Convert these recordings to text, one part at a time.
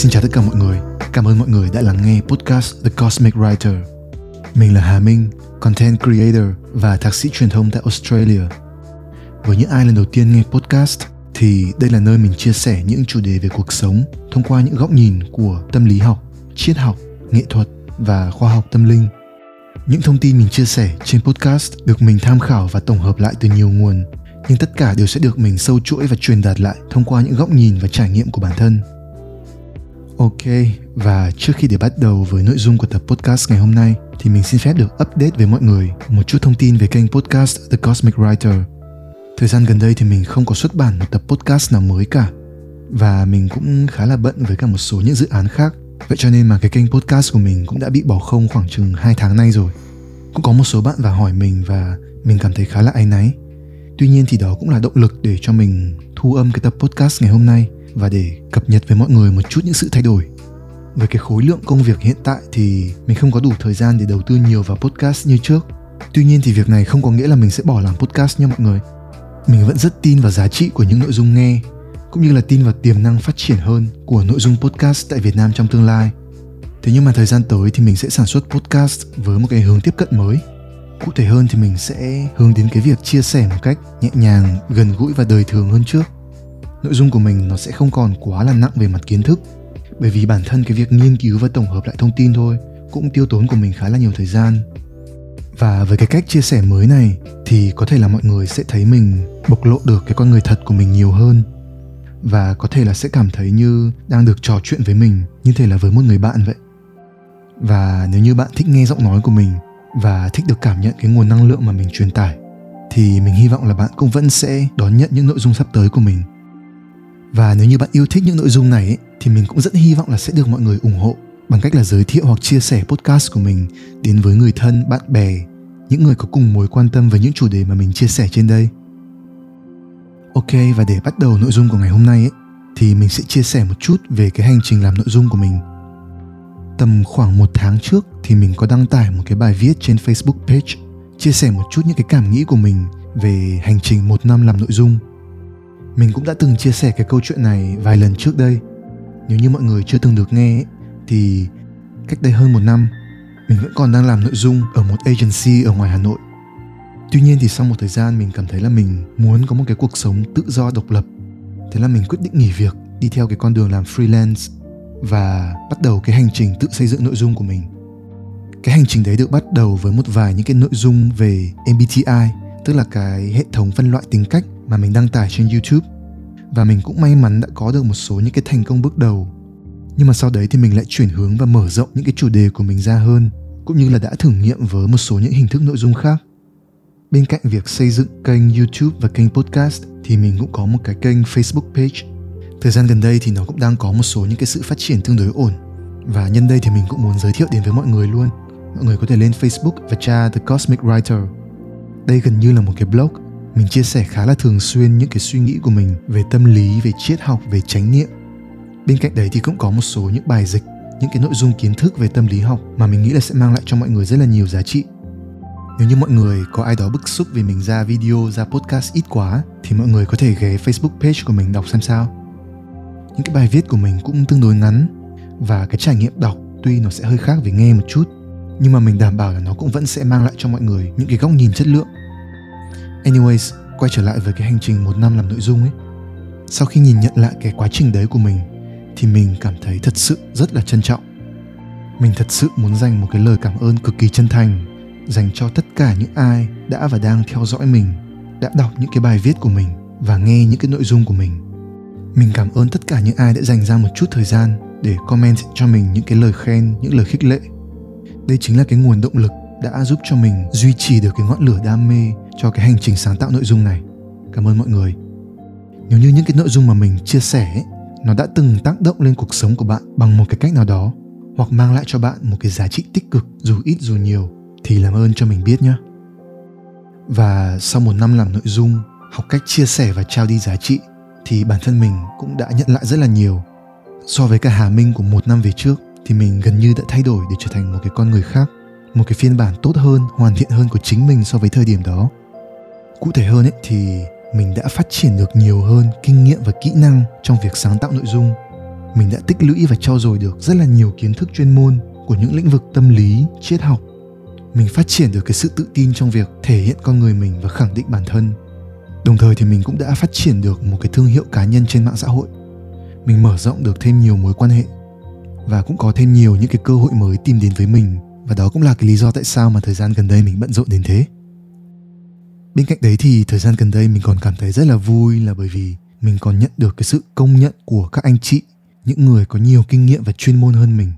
Xin chào tất cả mọi người. Cảm ơn mọi người đã lắng nghe podcast The Cosmic Writer. Mình là Hà Minh, content creator và thạc sĩ truyền thông tại Australia. Với những ai lần đầu tiên nghe podcast thì đây là nơi mình chia sẻ những chủ đề về cuộc sống thông qua những góc nhìn của tâm lý học, triết học, nghệ thuật và khoa học tâm linh. Những thông tin mình chia sẻ trên podcast được mình tham khảo và tổng hợp lại từ nhiều nguồn, nhưng tất cả đều sẽ được mình sâu chuỗi và truyền đạt lại thông qua những góc nhìn và trải nghiệm của bản thân. Ok, và trước khi để bắt đầu với nội dung của tập podcast ngày hôm nay thì mình xin phép được update với mọi người một chút thông tin về kênh podcast The Cosmic Writer. Thời gian gần đây thì mình không có xuất bản một tập podcast nào mới cả và mình cũng khá là bận với cả một số những dự án khác. Vậy cho nên mà cái kênh podcast của mình cũng đã bị bỏ không khoảng chừng 2 tháng nay rồi. Cũng có một số bạn vào hỏi mình và mình cảm thấy khá là áy náy. Tuy nhiên thì đó cũng là động lực để cho mình thu âm cái tập podcast ngày hôm nay và để cập nhật với mọi người một chút những sự thay đổi với cái khối lượng công việc hiện tại thì mình không có đủ thời gian để đầu tư nhiều vào podcast như trước tuy nhiên thì việc này không có nghĩa là mình sẽ bỏ làm podcast nha mọi người mình vẫn rất tin vào giá trị của những nội dung nghe cũng như là tin vào tiềm năng phát triển hơn của nội dung podcast tại Việt Nam trong tương lai. Thế nhưng mà thời gian tới thì mình sẽ sản xuất podcast với một cái hướng tiếp cận mới. Cụ thể hơn thì mình sẽ hướng đến cái việc chia sẻ một cách nhẹ nhàng, gần gũi và đời thường hơn trước nội dung của mình nó sẽ không còn quá là nặng về mặt kiến thức, bởi vì bản thân cái việc nghiên cứu và tổng hợp lại thông tin thôi cũng tiêu tốn của mình khá là nhiều thời gian. Và với cái cách chia sẻ mới này thì có thể là mọi người sẽ thấy mình bộc lộ được cái con người thật của mình nhiều hơn. Và có thể là sẽ cảm thấy như đang được trò chuyện với mình như thể là với một người bạn vậy. Và nếu như bạn thích nghe giọng nói của mình và thích được cảm nhận cái nguồn năng lượng mà mình truyền tải, thì mình hy vọng là bạn cũng vẫn sẽ đón nhận những nội dung sắp tới của mình và nếu như bạn yêu thích những nội dung này ấy, thì mình cũng rất hy vọng là sẽ được mọi người ủng hộ bằng cách là giới thiệu hoặc chia sẻ podcast của mình đến với người thân, bạn bè, những người có cùng mối quan tâm với những chủ đề mà mình chia sẻ trên đây. Ok và để bắt đầu nội dung của ngày hôm nay ấy, thì mình sẽ chia sẻ một chút về cái hành trình làm nội dung của mình. Tầm khoảng một tháng trước thì mình có đăng tải một cái bài viết trên Facebook page chia sẻ một chút những cái cảm nghĩ của mình về hành trình một năm làm nội dung mình cũng đã từng chia sẻ cái câu chuyện này vài lần trước đây. Nếu như mọi người chưa từng được nghe thì cách đây hơn một năm, mình vẫn còn đang làm nội dung ở một agency ở ngoài hà nội. Tuy nhiên thì sau một thời gian mình cảm thấy là mình muốn có một cái cuộc sống tự do độc lập, thế là mình quyết định nghỉ việc, đi theo cái con đường làm freelance và bắt đầu cái hành trình tự xây dựng nội dung của mình. Cái hành trình đấy được bắt đầu với một vài những cái nội dung về MBTI tức là cái hệ thống phân loại tính cách mà mình đăng tải trên YouTube và mình cũng may mắn đã có được một số những cái thành công bước đầu. Nhưng mà sau đấy thì mình lại chuyển hướng và mở rộng những cái chủ đề của mình ra hơn, cũng như là đã thử nghiệm với một số những hình thức nội dung khác. Bên cạnh việc xây dựng kênh YouTube và kênh podcast thì mình cũng có một cái kênh Facebook page. Thời gian gần đây thì nó cũng đang có một số những cái sự phát triển tương đối ổn. Và nhân đây thì mình cũng muốn giới thiệu đến với mọi người luôn. Mọi người có thể lên Facebook và tra The Cosmic Writer. Đây gần như là một cái blog mình chia sẻ khá là thường xuyên những cái suy nghĩ của mình về tâm lý, về triết học, về chánh niệm. Bên cạnh đấy thì cũng có một số những bài dịch, những cái nội dung kiến thức về tâm lý học mà mình nghĩ là sẽ mang lại cho mọi người rất là nhiều giá trị. Nếu như mọi người có ai đó bức xúc vì mình ra video, ra podcast ít quá, thì mọi người có thể ghé facebook page của mình đọc xem sao. Những cái bài viết của mình cũng tương đối ngắn và cái trải nghiệm đọc tuy nó sẽ hơi khác về nghe một chút, nhưng mà mình đảm bảo là nó cũng vẫn sẽ mang lại cho mọi người những cái góc nhìn chất lượng. Anyways, quay trở lại với cái hành trình một năm làm nội dung ấy. Sau khi nhìn nhận lại cái quá trình đấy của mình thì mình cảm thấy thật sự rất là trân trọng. Mình thật sự muốn dành một cái lời cảm ơn cực kỳ chân thành dành cho tất cả những ai đã và đang theo dõi mình, đã đọc những cái bài viết của mình và nghe những cái nội dung của mình. Mình cảm ơn tất cả những ai đã dành ra một chút thời gian để comment cho mình những cái lời khen, những lời khích lệ. Đây chính là cái nguồn động lực đã giúp cho mình duy trì được cái ngọn lửa đam mê cho cái hành trình sáng tạo nội dung này. Cảm ơn mọi người. Nếu như những cái nội dung mà mình chia sẻ nó đã từng tác động lên cuộc sống của bạn bằng một cái cách nào đó, hoặc mang lại cho bạn một cái giá trị tích cực, dù ít dù nhiều, thì làm ơn cho mình biết nhé. Và sau một năm làm nội dung, học cách chia sẻ và trao đi giá trị, thì bản thân mình cũng đã nhận lại rất là nhiều. So với cả hà minh của một năm về trước, thì mình gần như đã thay đổi để trở thành một cái con người khác, một cái phiên bản tốt hơn, hoàn thiện hơn của chính mình so với thời điểm đó cụ thể hơn ấy, thì mình đã phát triển được nhiều hơn kinh nghiệm và kỹ năng trong việc sáng tạo nội dung. Mình đã tích lũy và trau dồi được rất là nhiều kiến thức chuyên môn của những lĩnh vực tâm lý, triết học. Mình phát triển được cái sự tự tin trong việc thể hiện con người mình và khẳng định bản thân. Đồng thời thì mình cũng đã phát triển được một cái thương hiệu cá nhân trên mạng xã hội. Mình mở rộng được thêm nhiều mối quan hệ và cũng có thêm nhiều những cái cơ hội mới tìm đến với mình. Và đó cũng là cái lý do tại sao mà thời gian gần đây mình bận rộn đến thế bên cạnh đấy thì thời gian gần đây mình còn cảm thấy rất là vui là bởi vì mình còn nhận được cái sự công nhận của các anh chị những người có nhiều kinh nghiệm và chuyên môn hơn mình.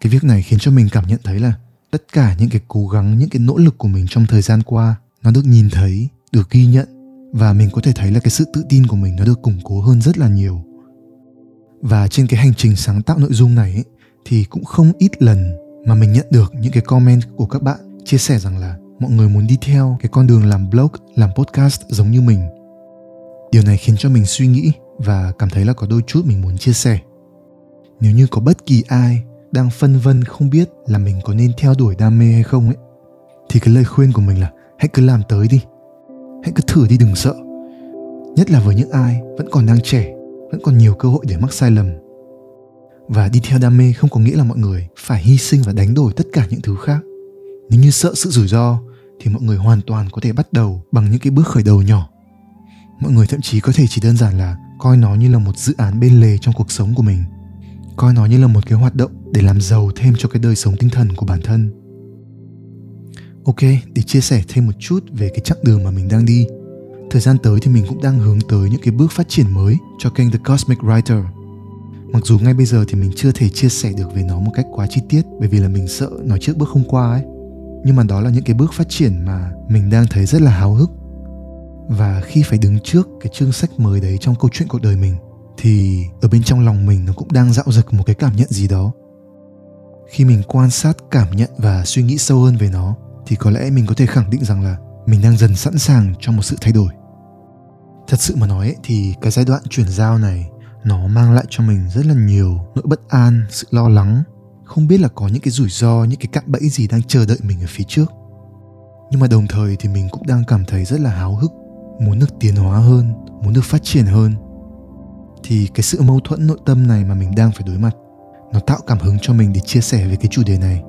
Cái việc này khiến cho mình cảm nhận thấy là tất cả những cái cố gắng những cái nỗ lực của mình trong thời gian qua nó được nhìn thấy được ghi nhận và mình có thể thấy là cái sự tự tin của mình nó được củng cố hơn rất là nhiều. Và trên cái hành trình sáng tạo nội dung này ấy, thì cũng không ít lần mà mình nhận được những cái comment của các bạn chia sẻ rằng là mọi người muốn đi theo cái con đường làm blog, làm podcast giống như mình. Điều này khiến cho mình suy nghĩ và cảm thấy là có đôi chút mình muốn chia sẻ. Nếu như có bất kỳ ai đang phân vân không biết là mình có nên theo đuổi đam mê hay không ấy, thì cái lời khuyên của mình là hãy cứ làm tới đi. Hãy cứ thử đi, đừng sợ. Nhất là với những ai vẫn còn đang trẻ, vẫn còn nhiều cơ hội để mắc sai lầm. Và đi theo đam mê không có nghĩa là mọi người phải hy sinh và đánh đổi tất cả những thứ khác. Nếu như sợ sự rủi ro thì mọi người hoàn toàn có thể bắt đầu bằng những cái bước khởi đầu nhỏ. Mọi người thậm chí có thể chỉ đơn giản là coi nó như là một dự án bên lề trong cuộc sống của mình. Coi nó như là một cái hoạt động để làm giàu thêm cho cái đời sống tinh thần của bản thân. Ok, để chia sẻ thêm một chút về cái chặng đường mà mình đang đi. Thời gian tới thì mình cũng đang hướng tới những cái bước phát triển mới cho kênh The Cosmic Writer. Mặc dù ngay bây giờ thì mình chưa thể chia sẻ được về nó một cách quá chi tiết, bởi vì là mình sợ nói trước bước không qua ấy nhưng mà đó là những cái bước phát triển mà mình đang thấy rất là háo hức. Và khi phải đứng trước cái chương sách mới đấy trong câu chuyện cuộc đời mình thì ở bên trong lòng mình nó cũng đang dạo dực một cái cảm nhận gì đó. Khi mình quan sát cảm nhận và suy nghĩ sâu hơn về nó thì có lẽ mình có thể khẳng định rằng là mình đang dần sẵn sàng cho một sự thay đổi. Thật sự mà nói ấy, thì cái giai đoạn chuyển giao này nó mang lại cho mình rất là nhiều nỗi bất an sự lo lắng không biết là có những cái rủi ro, những cái cạm bẫy gì đang chờ đợi mình ở phía trước. Nhưng mà đồng thời thì mình cũng đang cảm thấy rất là háo hức, muốn được tiến hóa hơn, muốn được phát triển hơn. Thì cái sự mâu thuẫn nội tâm này mà mình đang phải đối mặt, nó tạo cảm hứng cho mình để chia sẻ về cái chủ đề này.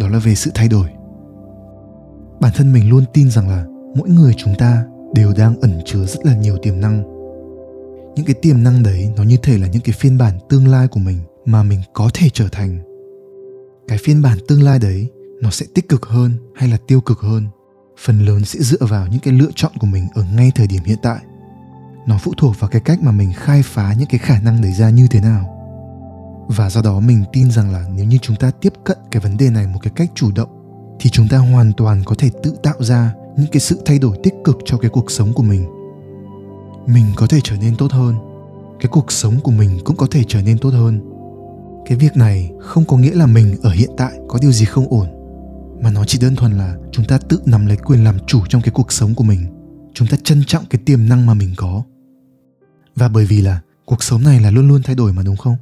Đó là về sự thay đổi. Bản thân mình luôn tin rằng là mỗi người chúng ta đều đang ẩn chứa rất là nhiều tiềm năng. Những cái tiềm năng đấy, nó như thể là những cái phiên bản tương lai của mình mà mình có thể trở thành cái phiên bản tương lai đấy, nó sẽ tích cực hơn hay là tiêu cực hơn? Phần lớn sẽ dựa vào những cái lựa chọn của mình ở ngay thời điểm hiện tại. Nó phụ thuộc vào cái cách mà mình khai phá những cái khả năng đấy ra như thế nào. Và do đó mình tin rằng là nếu như chúng ta tiếp cận cái vấn đề này một cái cách chủ động, thì chúng ta hoàn toàn có thể tự tạo ra những cái sự thay đổi tích cực cho cái cuộc sống của mình. Mình có thể trở nên tốt hơn. Cái cuộc sống của mình cũng có thể trở nên tốt hơn cái việc này không có nghĩa là mình ở hiện tại có điều gì không ổn, mà nó chỉ đơn thuần là chúng ta tự nắm lấy quyền làm chủ trong cái cuộc sống của mình. Chúng ta trân trọng cái tiềm năng mà mình có. Và bởi vì là cuộc sống này là luôn luôn thay đổi mà, đúng không?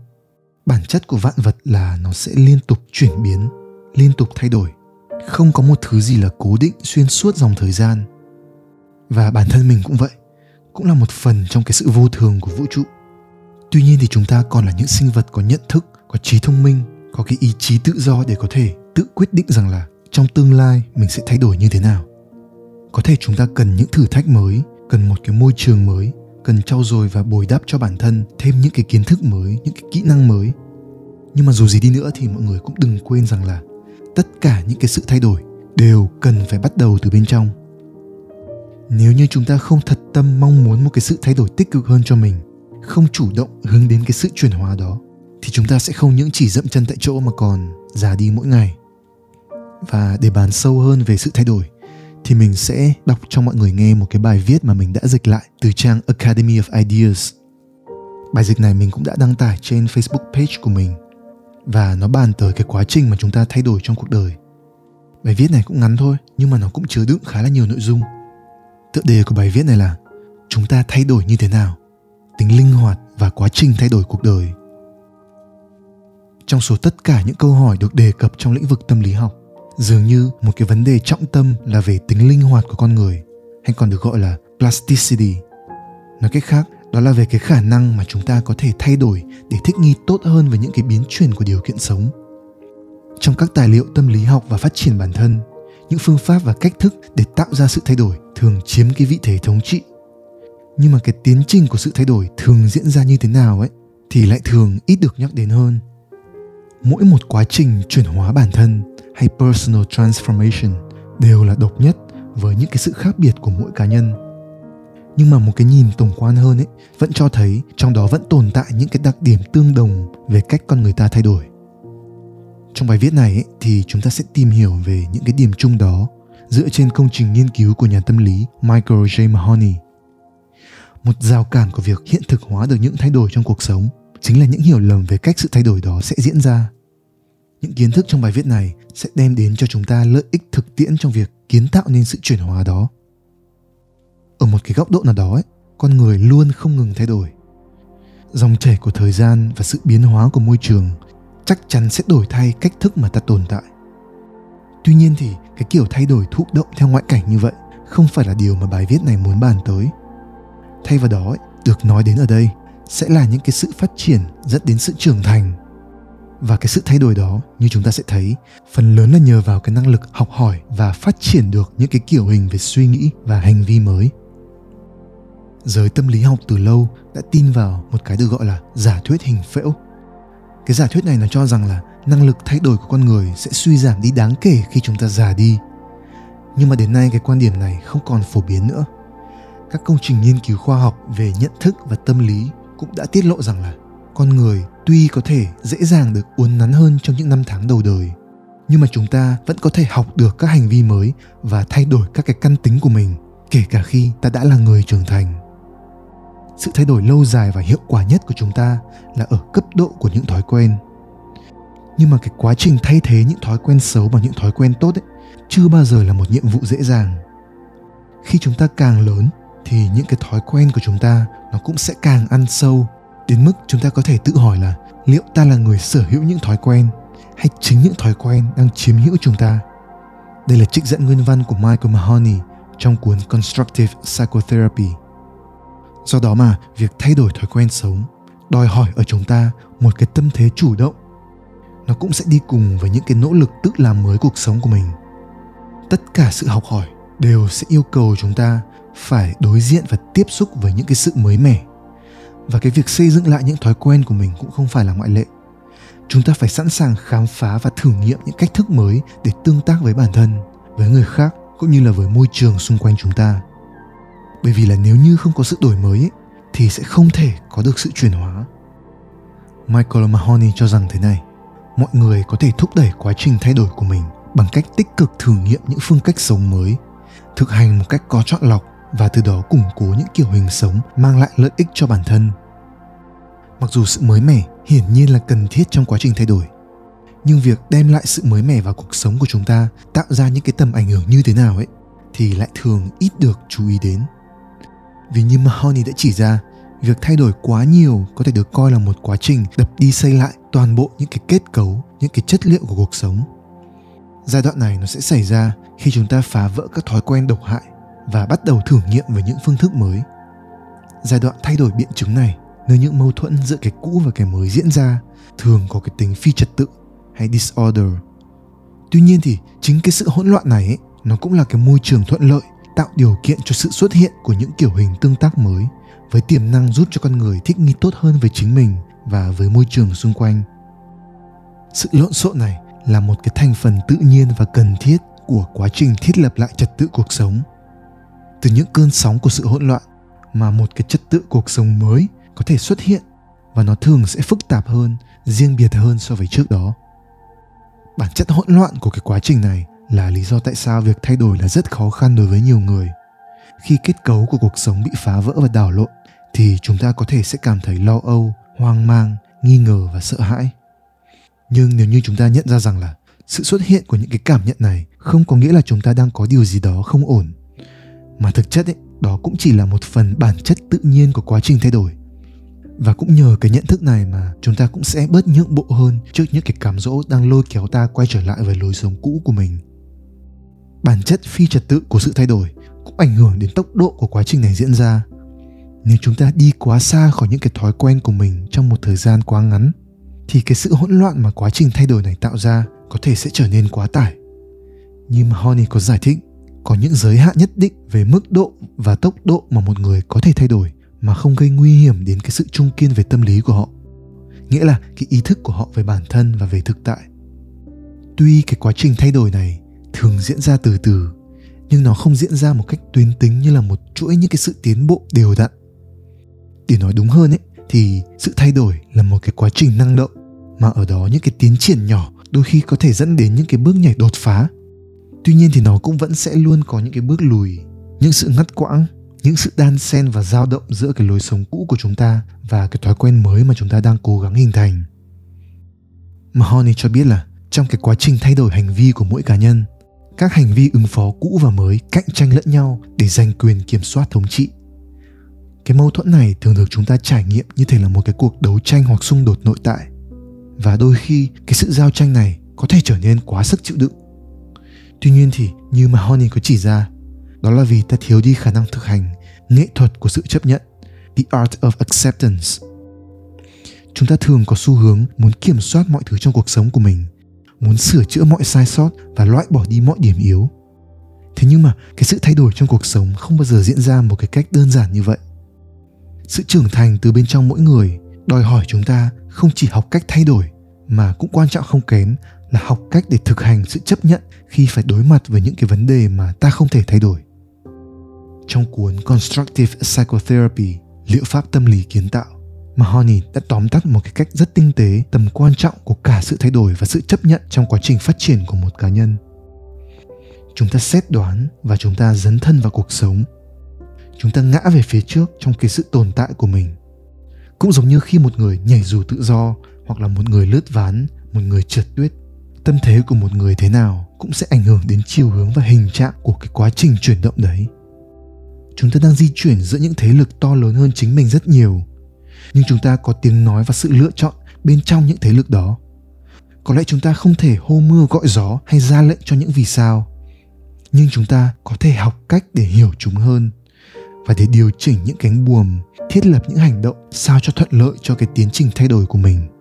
Bản chất của vạn vật là nó sẽ liên tục chuyển biến, liên tục thay đổi. Không có một thứ gì là cố định, xuyên suốt dòng thời gian. Và bản thân mình cũng vậy, cũng là một phần trong cái sự vô thường của vũ trụ. Tuy nhiên thì chúng ta còn là những sinh vật có nhận thức có trí thông minh, có cái ý chí tự do để có thể tự quyết định rằng là trong tương lai mình sẽ thay đổi như thế nào. Có thể chúng ta cần những thử thách mới, cần một cái môi trường mới, cần trau dồi và bồi đắp cho bản thân thêm những cái kiến thức mới, những cái kỹ năng mới. Nhưng mà dù gì đi nữa thì mọi người cũng đừng quên rằng là tất cả những cái sự thay đổi đều cần phải bắt đầu từ bên trong. Nếu như chúng ta không thật tâm mong muốn một cái sự thay đổi tích cực hơn cho mình, không chủ động hướng đến cái sự chuyển hóa đó thì chúng ta sẽ không những chỉ dậm chân tại chỗ mà còn già đi mỗi ngày và để bàn sâu hơn về sự thay đổi thì mình sẽ đọc cho mọi người nghe một cái bài viết mà mình đã dịch lại từ trang Academy of Ideas. Bài dịch này mình cũng đã đăng tải trên Facebook page của mình và nó bàn tới cái quá trình mà chúng ta thay đổi trong cuộc đời. Bài viết này cũng ngắn thôi nhưng mà nó cũng chứa đựng khá là nhiều nội dung. Tựa đề của bài viết này là chúng ta thay đổi như thế nào, tính linh hoạt và quá trình thay đổi cuộc đời. Trong số tất cả những câu hỏi được đề cập trong lĩnh vực tâm lý học, dường như một cái vấn đề trọng tâm là về tính linh hoạt của con người hay còn được gọi là plasticity. Nói cách khác đó là về cái khả năng mà chúng ta có thể thay đổi để thích nghi tốt hơn với những cái biến chuyển của điều kiện sống. Trong các tài liệu tâm lý học và phát triển bản thân những phương pháp và cách thức để tạo ra sự thay đổi thường chiếm cái vị thế thống trị. Nhưng mà cái tiến trình của sự thay đổi thường diễn ra như thế nào ấy thì lại thường ít được nhắc đến hơn mỗi một quá trình chuyển hóa bản thân hay personal transformation đều là độc nhất với những cái sự khác biệt của mỗi cá nhân nhưng mà một cái nhìn tổng quan hơn ấy vẫn cho thấy trong đó vẫn tồn tại những cái đặc điểm tương đồng về cách con người ta thay đổi trong bài viết này ấy, thì chúng ta sẽ tìm hiểu về những cái điểm chung đó dựa trên công trình nghiên cứu của nhà tâm lý Michael J. Mahoney. Một rào cản của việc hiện thực hóa được những thay đổi trong cuộc sống chính là những hiểu lầm về cách sự thay đổi đó sẽ diễn ra. Những kiến thức trong bài viết này sẽ đem đến cho chúng ta lợi ích thực tiễn trong việc kiến tạo nên sự chuyển hóa đó. Ở một cái góc độ nào đó ấy, con người luôn không ngừng thay đổi. Dòng chảy của thời gian và sự biến hóa của môi trường chắc chắn sẽ đổi thay cách thức mà ta tồn tại tuy nhiên thì cái kiểu thay đổi thụ động theo ngoại cảnh như vậy không phải là điều mà bài viết này muốn bàn tới thay vào đó được nói đến ở đây sẽ là những cái sự phát triển dẫn đến sự trưởng thành và cái sự thay đổi đó, như chúng ta sẽ thấy, phần lớn là nhờ vào cái năng lực học hỏi và phát triển được những cái kiểu hình về suy nghĩ và hành vi mới. Giới tâm lý học từ lâu đã tin vào một cái được gọi là giả thuyết hình phễu. Cái giả thuyết này nó cho rằng là năng lực thay đổi của con người sẽ suy giảm đi đáng kể khi chúng ta già đi. Nhưng mà đến nay cái quan điểm này không còn phổ biến nữa. Các công trình nghiên cứu khoa học về nhận thức và tâm lý cũng đã tiết lộ rằng là con người tuy có thể dễ dàng được uốn nắn hơn trong những năm tháng đầu đời, nhưng mà chúng ta vẫn có thể học được các hành vi mới và thay đổi các cái căn tính của mình, kể cả khi ta đã là người trưởng thành. Sự thay đổi lâu dài và hiệu quả nhất của chúng ta là ở cấp độ của những thói quen. Nhưng mà cái quá trình thay thế những thói quen xấu bằng những thói quen tốt ấy, chưa bao giờ là một nhiệm vụ dễ dàng. Khi chúng ta càng lớn thì những cái thói quen của chúng ta nó cũng sẽ càng ăn sâu đến mức chúng ta có thể tự hỏi là liệu ta là người sở hữu những thói quen hay chính những thói quen đang chiếm hữu chúng ta? Đây là trích dẫn nguyên văn của Michael Mahoney trong cuốn Constructive Psychotherapy. Do đó mà, việc thay đổi thói quen sống, đòi hỏi ở chúng ta một cái tâm thế chủ động. Nó cũng sẽ đi cùng với những cái nỗ lực tự làm mới cuộc sống của mình. Tất cả sự học hỏi đều sẽ yêu cầu chúng ta phải đối diện và tiếp xúc với những cái sự mới mẻ và cái việc xây dựng lại những thói quen của mình cũng không phải là ngoại lệ. Chúng ta phải sẵn sàng khám phá và thử nghiệm những cách thức mới để tương tác với bản thân với người khác cũng như là với môi trường xung quanh chúng ta. Bởi vì là nếu như không có sự đổi mới ấy, thì sẽ không thể có được sự chuyển hóa. Michael mahoney cho rằng thế này mọi người có thể thúc đẩy quá trình thay đổi của mình bằng cách tích cực thử nghiệm những phương cách sống mới thực hành một cách có chọn lọc và từ đó củng cố những kiểu hình sống mang lại lợi ích cho bản thân mặc dù sự mới mẻ hiển nhiên là cần thiết trong quá trình thay đổi nhưng việc đem lại sự mới mẻ vào cuộc sống của chúng ta tạo ra những cái tầm ảnh hưởng như thế nào ấy thì lại thường ít được chú ý đến vì như Mahoney đã chỉ ra, việc thay đổi quá nhiều có thể được coi là một quá trình đập đi xây lại toàn bộ những cái kết cấu, những cái chất liệu của cuộc sống. Giai đoạn này nó sẽ xảy ra khi chúng ta phá vỡ các thói quen độc hại và bắt đầu thử nghiệm với những phương thức mới. Giai đoạn thay đổi biện chứng này, nơi những mâu thuẫn giữa cái cũ và cái mới diễn ra, thường có cái tính phi trật tự hay disorder. Tuy nhiên thì chính cái sự hỗn loạn này ấy, nó cũng là cái môi trường thuận lợi tạo điều kiện cho sự xuất hiện của những kiểu hình tương tác mới với tiềm năng giúp cho con người thích nghi tốt hơn với chính mình và với môi trường xung quanh sự lộn xộn này là một cái thành phần tự nhiên và cần thiết của quá trình thiết lập lại trật tự cuộc sống từ những cơn sóng của sự hỗn loạn mà một cái chất tự cuộc sống mới có thể xuất hiện và nó thường sẽ phức tạp hơn, riêng biệt hơn so với trước đó. Bản chất hỗn loạn của cái quá trình này là lý do tại sao việc thay đổi là rất khó khăn đối với nhiều người. Khi kết cấu của cuộc sống bị phá vỡ và đảo lộn, thì chúng ta có thể sẽ cảm thấy lo âu, hoang mang, nghi ngờ và sợ hãi. Nhưng nếu như chúng ta nhận ra rằng là sự xuất hiện của những cái cảm nhận này không có nghĩa là chúng ta đang có điều gì đó không ổn mà thực chất ấy, đó cũng chỉ là một phần bản chất tự nhiên của quá trình thay đổi. Và cũng nhờ cái nhận thức này mà chúng ta cũng sẽ bớt nhượng bộ hơn trước những cái cám dỗ đang lôi kéo ta quay trở lại với lối sống cũ của mình. Bản chất phi trật tự của sự thay đổi cũng ảnh hưởng đến tốc độ của quá trình này diễn ra. Nếu chúng ta đi quá xa khỏi những cái thói quen của mình trong một thời gian quá ngắn thì cái sự hỗn loạn mà quá trình thay đổi này tạo ra có thể sẽ trở nên quá tải. Như mà Honey có giải thích có những giới hạn nhất định về mức độ và tốc độ mà một người có thể thay đổi mà không gây nguy hiểm đến cái sự trung kiên về tâm lý của họ. Nghĩa là cái ý thức của họ về bản thân và về thực tại. Tuy cái quá trình thay đổi này thường diễn ra từ từ, nhưng nó không diễn ra một cách tuyến tính như là một chuỗi những cái sự tiến bộ đều đặn. Để nói đúng hơn ấy, thì sự thay đổi là một cái quá trình năng động, mà ở đó những cái tiến triển nhỏ đôi khi có thể dẫn đến những cái bước nhảy đột phá tuy nhiên thì nó cũng vẫn sẽ luôn có những cái bước lùi, những sự ngắt quãng, những sự đan xen và dao động giữa cái lối sống cũ của chúng ta và cái thói quen mới mà chúng ta đang cố gắng hình thành. Mahoney cho biết là trong cái quá trình thay đổi hành vi của mỗi cá nhân, các hành vi ứng phó cũ và mới cạnh tranh lẫn nhau để giành quyền kiểm soát thống trị. Cái mâu thuẫn này thường được chúng ta trải nghiệm như thể là một cái cuộc đấu tranh hoặc xung đột nội tại. Và đôi khi, cái sự giao tranh này có thể trở nên quá sức chịu đựng tuy nhiên thì, như mà Honey có chỉ ra, đó là vì ta thiếu đi khả năng thực hành nghệ thuật của sự chấp nhận, the art of acceptance. Chúng ta thường có xu hướng muốn kiểm soát mọi thứ trong cuộc sống của mình, muốn sửa chữa mọi sai sót và loại bỏ đi mọi điểm yếu. Thế nhưng mà, cái sự thay đổi trong cuộc sống không bao giờ diễn ra một cái cách đơn giản như vậy. Sự trưởng thành từ bên trong mỗi người đòi hỏi chúng ta không chỉ học cách thay đổi mà cũng quan trọng không kém là học cách để thực hành sự chấp nhận khi phải đối mặt với những cái vấn đề mà ta không thể thay đổi trong cuốn Constructive Psychotherapy, liệu pháp tâm lý kiến tạo, Mahoney đã tóm tắt một cái cách rất tinh tế tầm quan trọng của cả sự thay đổi và sự chấp nhận trong quá trình phát triển của một cá nhân. Chúng ta xét đoán và chúng ta dấn thân vào cuộc sống. Chúng ta ngã về phía trước trong cái sự tồn tại của mình. Cũng giống như khi một người nhảy dù tự do hoặc là một người lướt ván, một người trượt tuyết. Tâm thế của một người thế nào cũng sẽ ảnh hưởng đến chiều hướng và hình trạng của cái quá trình chuyển động đấy. Chúng ta đang di chuyển giữa những thế lực to lớn hơn chính mình rất nhiều, nhưng chúng ta có tiếng nói và sự lựa chọn bên trong những thế lực đó. Có lẽ chúng ta không thể hô mưa gọi gió hay ra lệnh cho những vì sao, nhưng chúng ta có thể học cách để hiểu chúng hơn và để điều chỉnh những cánh buồm, thiết lập những hành động sao cho thuận lợi cho cái tiến trình thay đổi của mình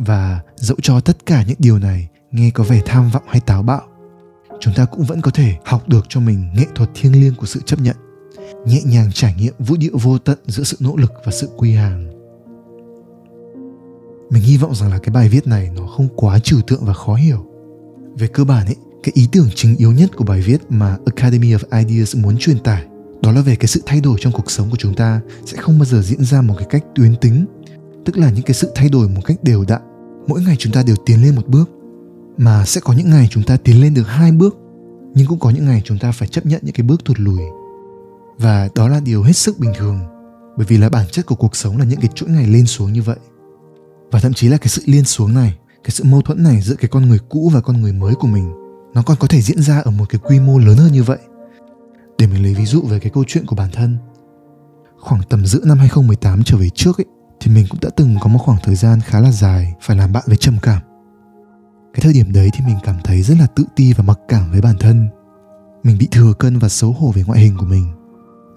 và dẫu cho tất cả những điều này nghe có vẻ tham vọng hay táo bạo, chúng ta cũng vẫn có thể học được cho mình nghệ thuật thiêng liêng của sự chấp nhận, nhẹ nhàng trải nghiệm vũ điệu vô tận giữa sự nỗ lực và sự quy hàng. Mình hy vọng rằng là cái bài viết này nó không quá trừu tượng và khó hiểu. Về cơ bản ấy, cái ý tưởng chính yếu nhất của bài viết mà Academy of Ideas muốn truyền tải, đó là về cái sự thay đổi trong cuộc sống của chúng ta sẽ không bao giờ diễn ra một cái cách tuyến tính, tức là những cái sự thay đổi một cách đều đặn mỗi ngày chúng ta đều tiến lên một bước, mà sẽ có những ngày chúng ta tiến lên được hai bước, nhưng cũng có những ngày chúng ta phải chấp nhận những cái bước thụt lùi. Và đó là điều hết sức bình thường, bởi vì là bản chất của cuộc sống là những cái chuỗi ngày lên xuống như vậy. Và thậm chí là cái sự liên xuống này, cái sự mâu thuẫn này giữa cái con người cũ và con người mới của mình, nó còn có thể diễn ra ở một cái quy mô lớn hơn như vậy. Để mình lấy ví dụ về cái câu chuyện của bản thân. Khoảng tầm giữa năm 2018 trở về trước ấy thì mình cũng đã từng có một khoảng thời gian khá là dài phải làm bạn với trầm cảm. Cái thời điểm đấy thì mình cảm thấy rất là tự ti và mặc cảm với bản thân. Mình bị thừa cân và xấu hổ về ngoại hình của mình.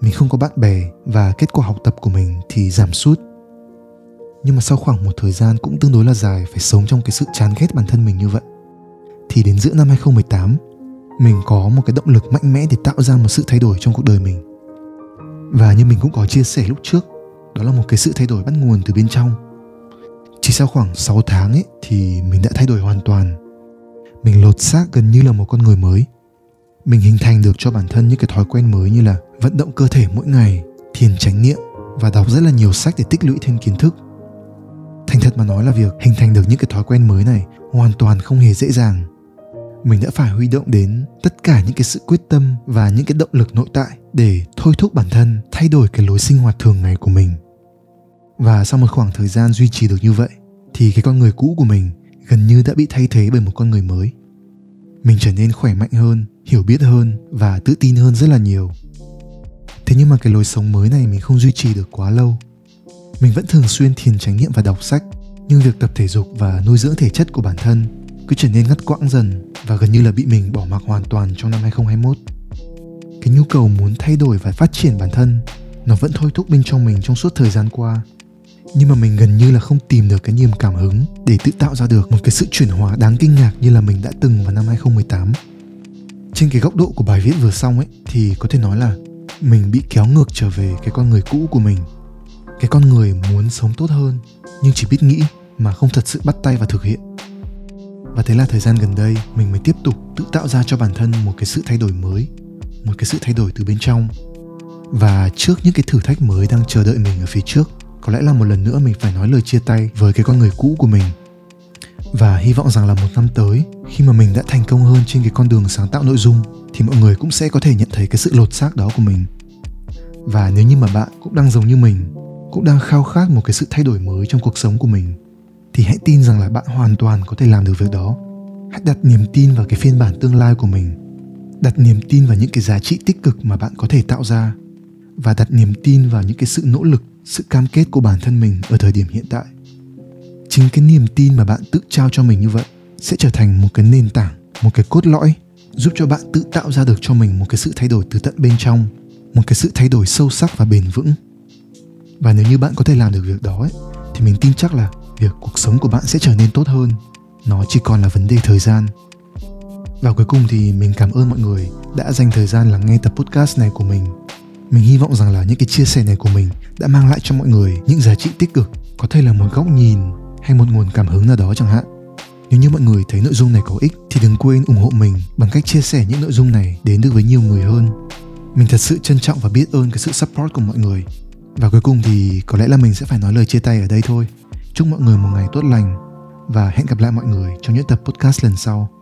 Mình không có bạn bè và kết quả học tập của mình thì giảm sút. Nhưng mà sau khoảng một thời gian cũng tương đối là dài phải sống trong cái sự chán ghét bản thân mình như vậy, thì đến giữa năm 2018 mình có một cái động lực mạnh mẽ để tạo ra một sự thay đổi trong cuộc đời mình. Và như mình cũng có chia sẻ lúc trước đó là một cái sự thay đổi bắt nguồn từ bên trong chỉ sau khoảng 6 tháng ấy thì mình đã thay đổi hoàn toàn. Mình lột xác gần như là một con người mới. Mình hình thành được cho bản thân những cái thói quen mới như là vận động cơ thể mỗi ngày, thiền chánh niệm và đọc rất là nhiều sách để tích lũy thêm kiến thức. Thành thật mà nói là việc hình thành được những cái thói quen mới này hoàn toàn không hề dễ dàng. Mình đã phải huy động đến tất cả những cái sự quyết tâm và những cái động lực nội tại để thôi thúc bản thân thay đổi cái lối sinh hoạt thường ngày của mình và sau một khoảng thời gian duy trì được như vậy, thì cái con người cũ của mình gần như đã bị thay thế bởi một con người mới. Mình trở nên khỏe mạnh hơn, hiểu biết hơn và tự tin hơn rất là nhiều. Thế nhưng mà cái lối sống mới này mình không duy trì được quá lâu. Mình vẫn thường xuyên thiền chánh niệm và đọc sách, nhưng việc tập thể dục và nuôi dưỡng thể chất của bản thân cứ trở nên ngắt quãng dần và gần như là bị mình bỏ mặc hoàn toàn trong năm 2021. Cái nhu cầu muốn thay đổi và phát triển bản thân, nó vẫn thôi thúc bên trong mình trong suốt thời gian qua nhưng mà mình gần như là không tìm được cái niềm cảm hứng để tự tạo ra được một cái sự chuyển hóa đáng kinh ngạc như là mình đã từng vào năm 2018. Trên cái góc độ của bài viết vừa xong ấy thì có thể nói là mình bị kéo ngược trở về cái con người cũ của mình. Cái con người muốn sống tốt hơn nhưng chỉ biết nghĩ mà không thật sự bắt tay và thực hiện. Và thế là thời gian gần đây mình mới tiếp tục tự tạo ra cho bản thân một cái sự thay đổi mới, một cái sự thay đổi từ bên trong. Và trước những cái thử thách mới đang chờ đợi mình ở phía trước có lẽ là một lần nữa mình phải nói lời chia tay với cái con người cũ của mình. Và hy vọng rằng là một năm tới, khi mà mình đã thành công hơn trên cái con đường sáng tạo nội dung, thì mọi người cũng sẽ có thể nhận thấy cái sự lột xác đó của mình. Và nếu như mà bạn cũng đang giống như mình, cũng đang khao khát một cái sự thay đổi mới trong cuộc sống của mình, thì hãy tin rằng là bạn hoàn toàn có thể làm được việc đó. Hãy đặt niềm tin vào cái phiên bản tương lai của mình. Đặt niềm tin vào những cái giá trị tích cực mà bạn có thể tạo ra và đặt niềm tin vào những cái sự nỗ lực sự cam kết của bản thân mình ở thời điểm hiện tại. Chính cái niềm tin mà bạn tự trao cho mình như vậy sẽ trở thành một cái nền tảng một cái cốt lõi giúp cho bạn tự tạo ra được cho mình một cái sự thay đổi từ tận bên trong một cái sự thay đổi sâu sắc và bền vững. Và nếu như bạn có thể làm được việc đó ấy, thì mình tin chắc là việc cuộc sống của bạn sẽ trở nên tốt hơn. Nó chỉ còn là vấn đề thời gian. Và cuối cùng thì mình cảm ơn mọi người đã dành thời gian lắng nghe tập podcast này của mình mình hy vọng rằng là những cái chia sẻ này của mình đã mang lại cho mọi người những giá trị tích cực, có thể là một góc nhìn hay một nguồn cảm hứng nào đó chẳng hạn. Nếu như mọi người thấy nội dung này có ích thì đừng quên ủng hộ mình bằng cách chia sẻ những nội dung này đến được với nhiều người hơn. Mình thật sự trân trọng và biết ơn cái sự support của mọi người. Và cuối cùng thì có lẽ là mình sẽ phải nói lời chia tay ở đây thôi. Chúc mọi người một ngày tốt lành và hẹn gặp lại mọi người trong những tập podcast lần sau.